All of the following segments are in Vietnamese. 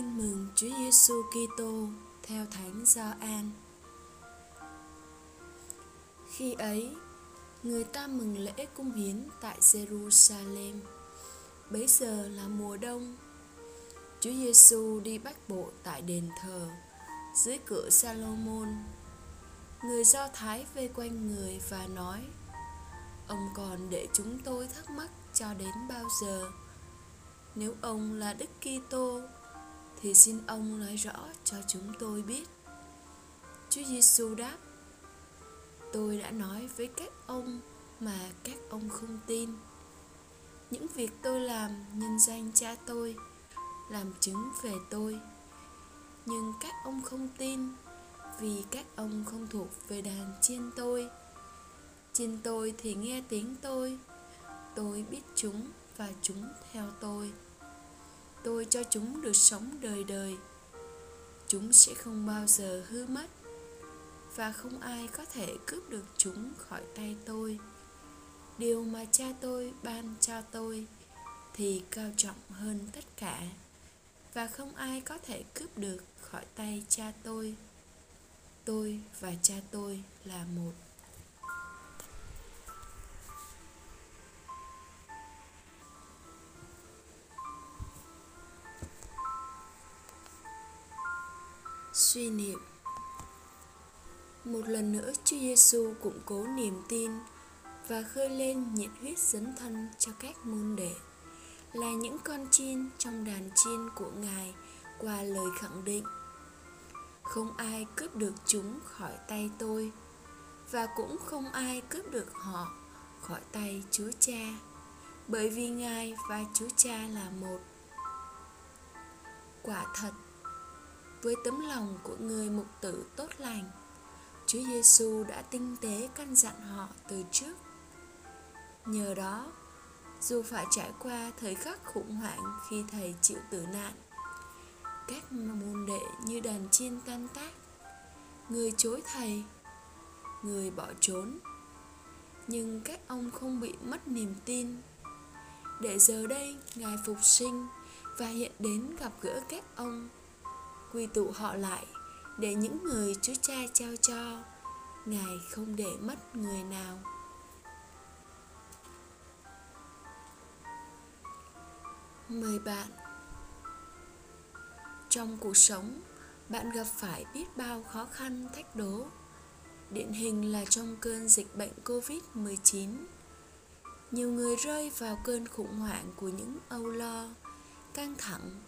Tin mừng Chúa Giêsu Kitô theo Thánh Gioan. Khi ấy, người ta mừng lễ cung hiến tại Jerusalem. Bấy giờ là mùa đông. Chúa Giêsu đi bách bộ tại đền thờ dưới cửa Salomon. Người Do Thái vây quanh người và nói: Ông còn để chúng tôi thắc mắc cho đến bao giờ? Nếu ông là Đức Kitô thì xin ông nói rõ cho chúng tôi biết. Chúa Giêsu đáp: Tôi đã nói với các ông mà các ông không tin. Những việc tôi làm, nhân danh cha tôi làm chứng về tôi. Nhưng các ông không tin, vì các ông không thuộc về đàn chiên tôi. Chiên tôi thì nghe tiếng tôi. Tôi biết chúng và chúng theo tôi tôi cho chúng được sống đời đời. Chúng sẽ không bao giờ hư mất. Và không ai có thể cướp được chúng khỏi tay tôi. Điều mà cha tôi ban cho tôi thì cao trọng hơn tất cả. Và không ai có thể cướp được khỏi tay cha tôi. Tôi và cha tôi là một. Suy niệm Một lần nữa Chúa Giêsu củng cố niềm tin và khơi lên nhiệt huyết dấn thân cho các môn đệ là những con chiên trong đàn chiên của Ngài qua lời khẳng định Không ai cướp được chúng khỏi tay tôi và cũng không ai cướp được họ khỏi tay Chúa Cha bởi vì Ngài và Chúa Cha là một. Quả thật, với tấm lòng của người mục tử tốt lành. Chúa Giêsu đã tinh tế căn dặn họ từ trước. Nhờ đó, dù phải trải qua thời khắc khủng hoảng khi thầy chịu tử nạn Các môn đệ như đàn chiên tan tác Người chối thầy, người bỏ trốn Nhưng các ông không bị mất niềm tin. Để giờ đây Ngài phục sinh và hiện đến gặp gỡ các ông quy tụ họ lại để những người Chúa Cha trao cho, Ngài không để mất người nào. Mời bạn Trong cuộc sống, bạn gặp phải biết bao khó khăn thách đố. Điển hình là trong cơn dịch bệnh Covid-19. Nhiều người rơi vào cơn khủng hoảng của những âu lo, căng thẳng,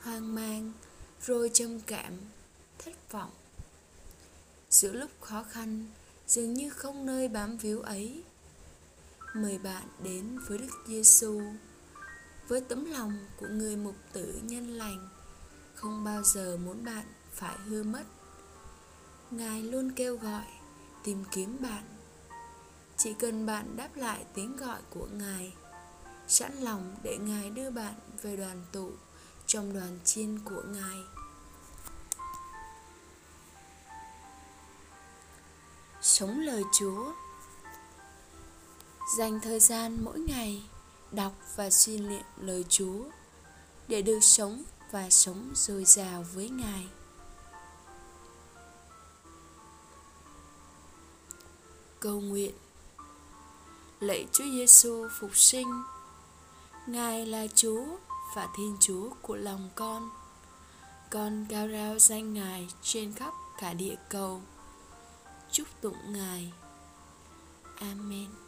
hoang mang, rồi trầm cảm, thất vọng. Giữa lúc khó khăn, dường như không nơi bám víu ấy. Mời bạn đến với đức giêsu với tấm lòng của người mục tử nhân lành. Không bao giờ muốn bạn phải hư mất. Ngài luôn kêu gọi, tìm kiếm bạn. Chỉ cần bạn đáp lại tiếng gọi của ngài, sẵn lòng để ngài đưa bạn về đoàn tụ trong đoàn chiên của ngài sống lời Chúa. Dành thời gian mỗi ngày đọc và suy niệm lời Chúa để được sống và sống dồi dào với Ngài. Cầu nguyện Lạy Chúa Giêsu phục sinh Ngài là Chúa và Thiên Chúa của lòng con Con cao rao danh Ngài trên khắp cả địa cầu chúc tụng Ngài. Amen.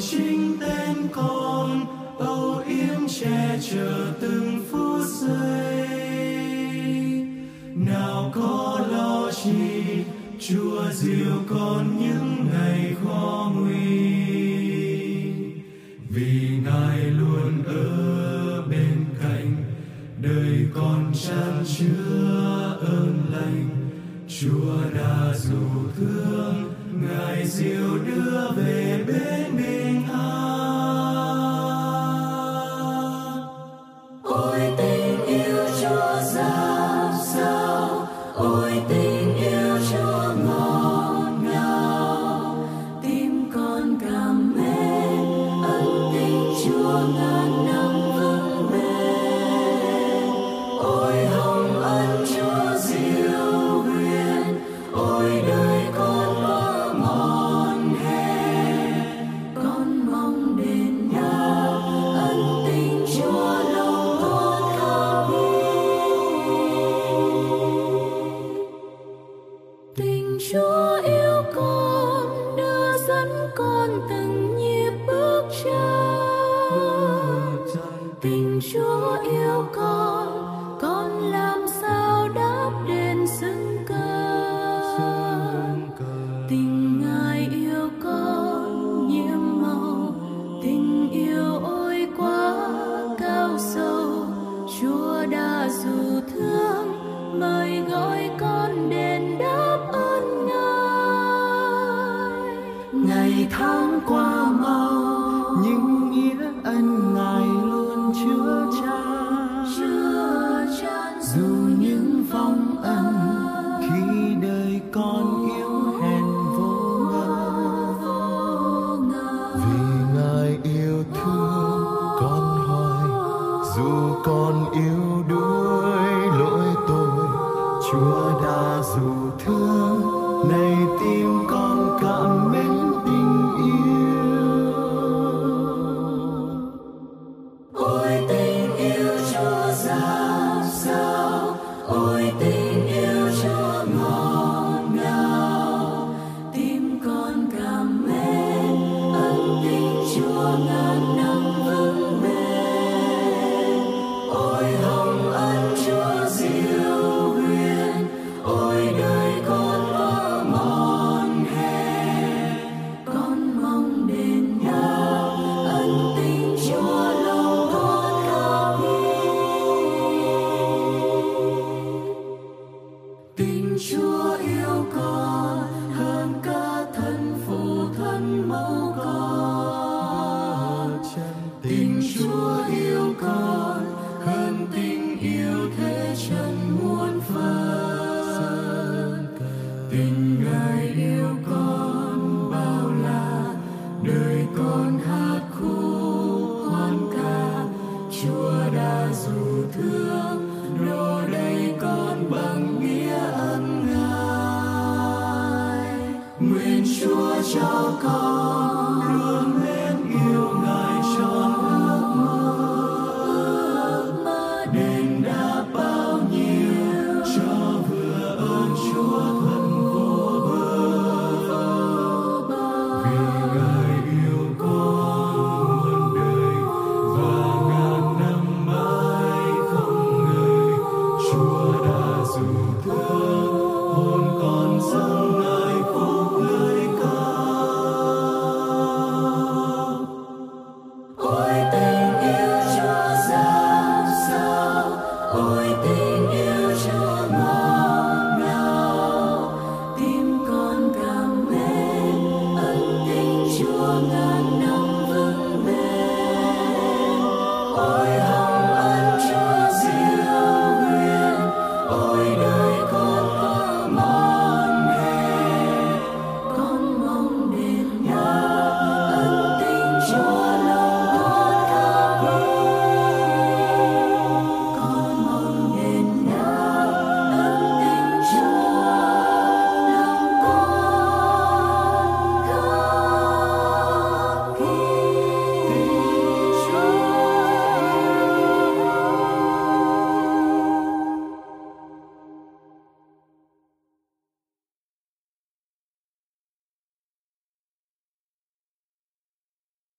chính tên con, âu yếm che chở từng phút giây. Nào có lo chi, chúa dìu con những ngày khó nguy. Vì ngài luôn ở bên cạnh, đời con tràn chứa ơn lành. Chúa đã dù thương ngài diệu đưa về bên bình an tình chúa yêu con con làm sao đáp đền xứng cơn tình ngài yêu con nhiệm màu. Tình yêu ôi quá cao sâu. Chúa đã dù thương mời gọi con đến đáp ơn ngài. Ngày tháng qua mau your God.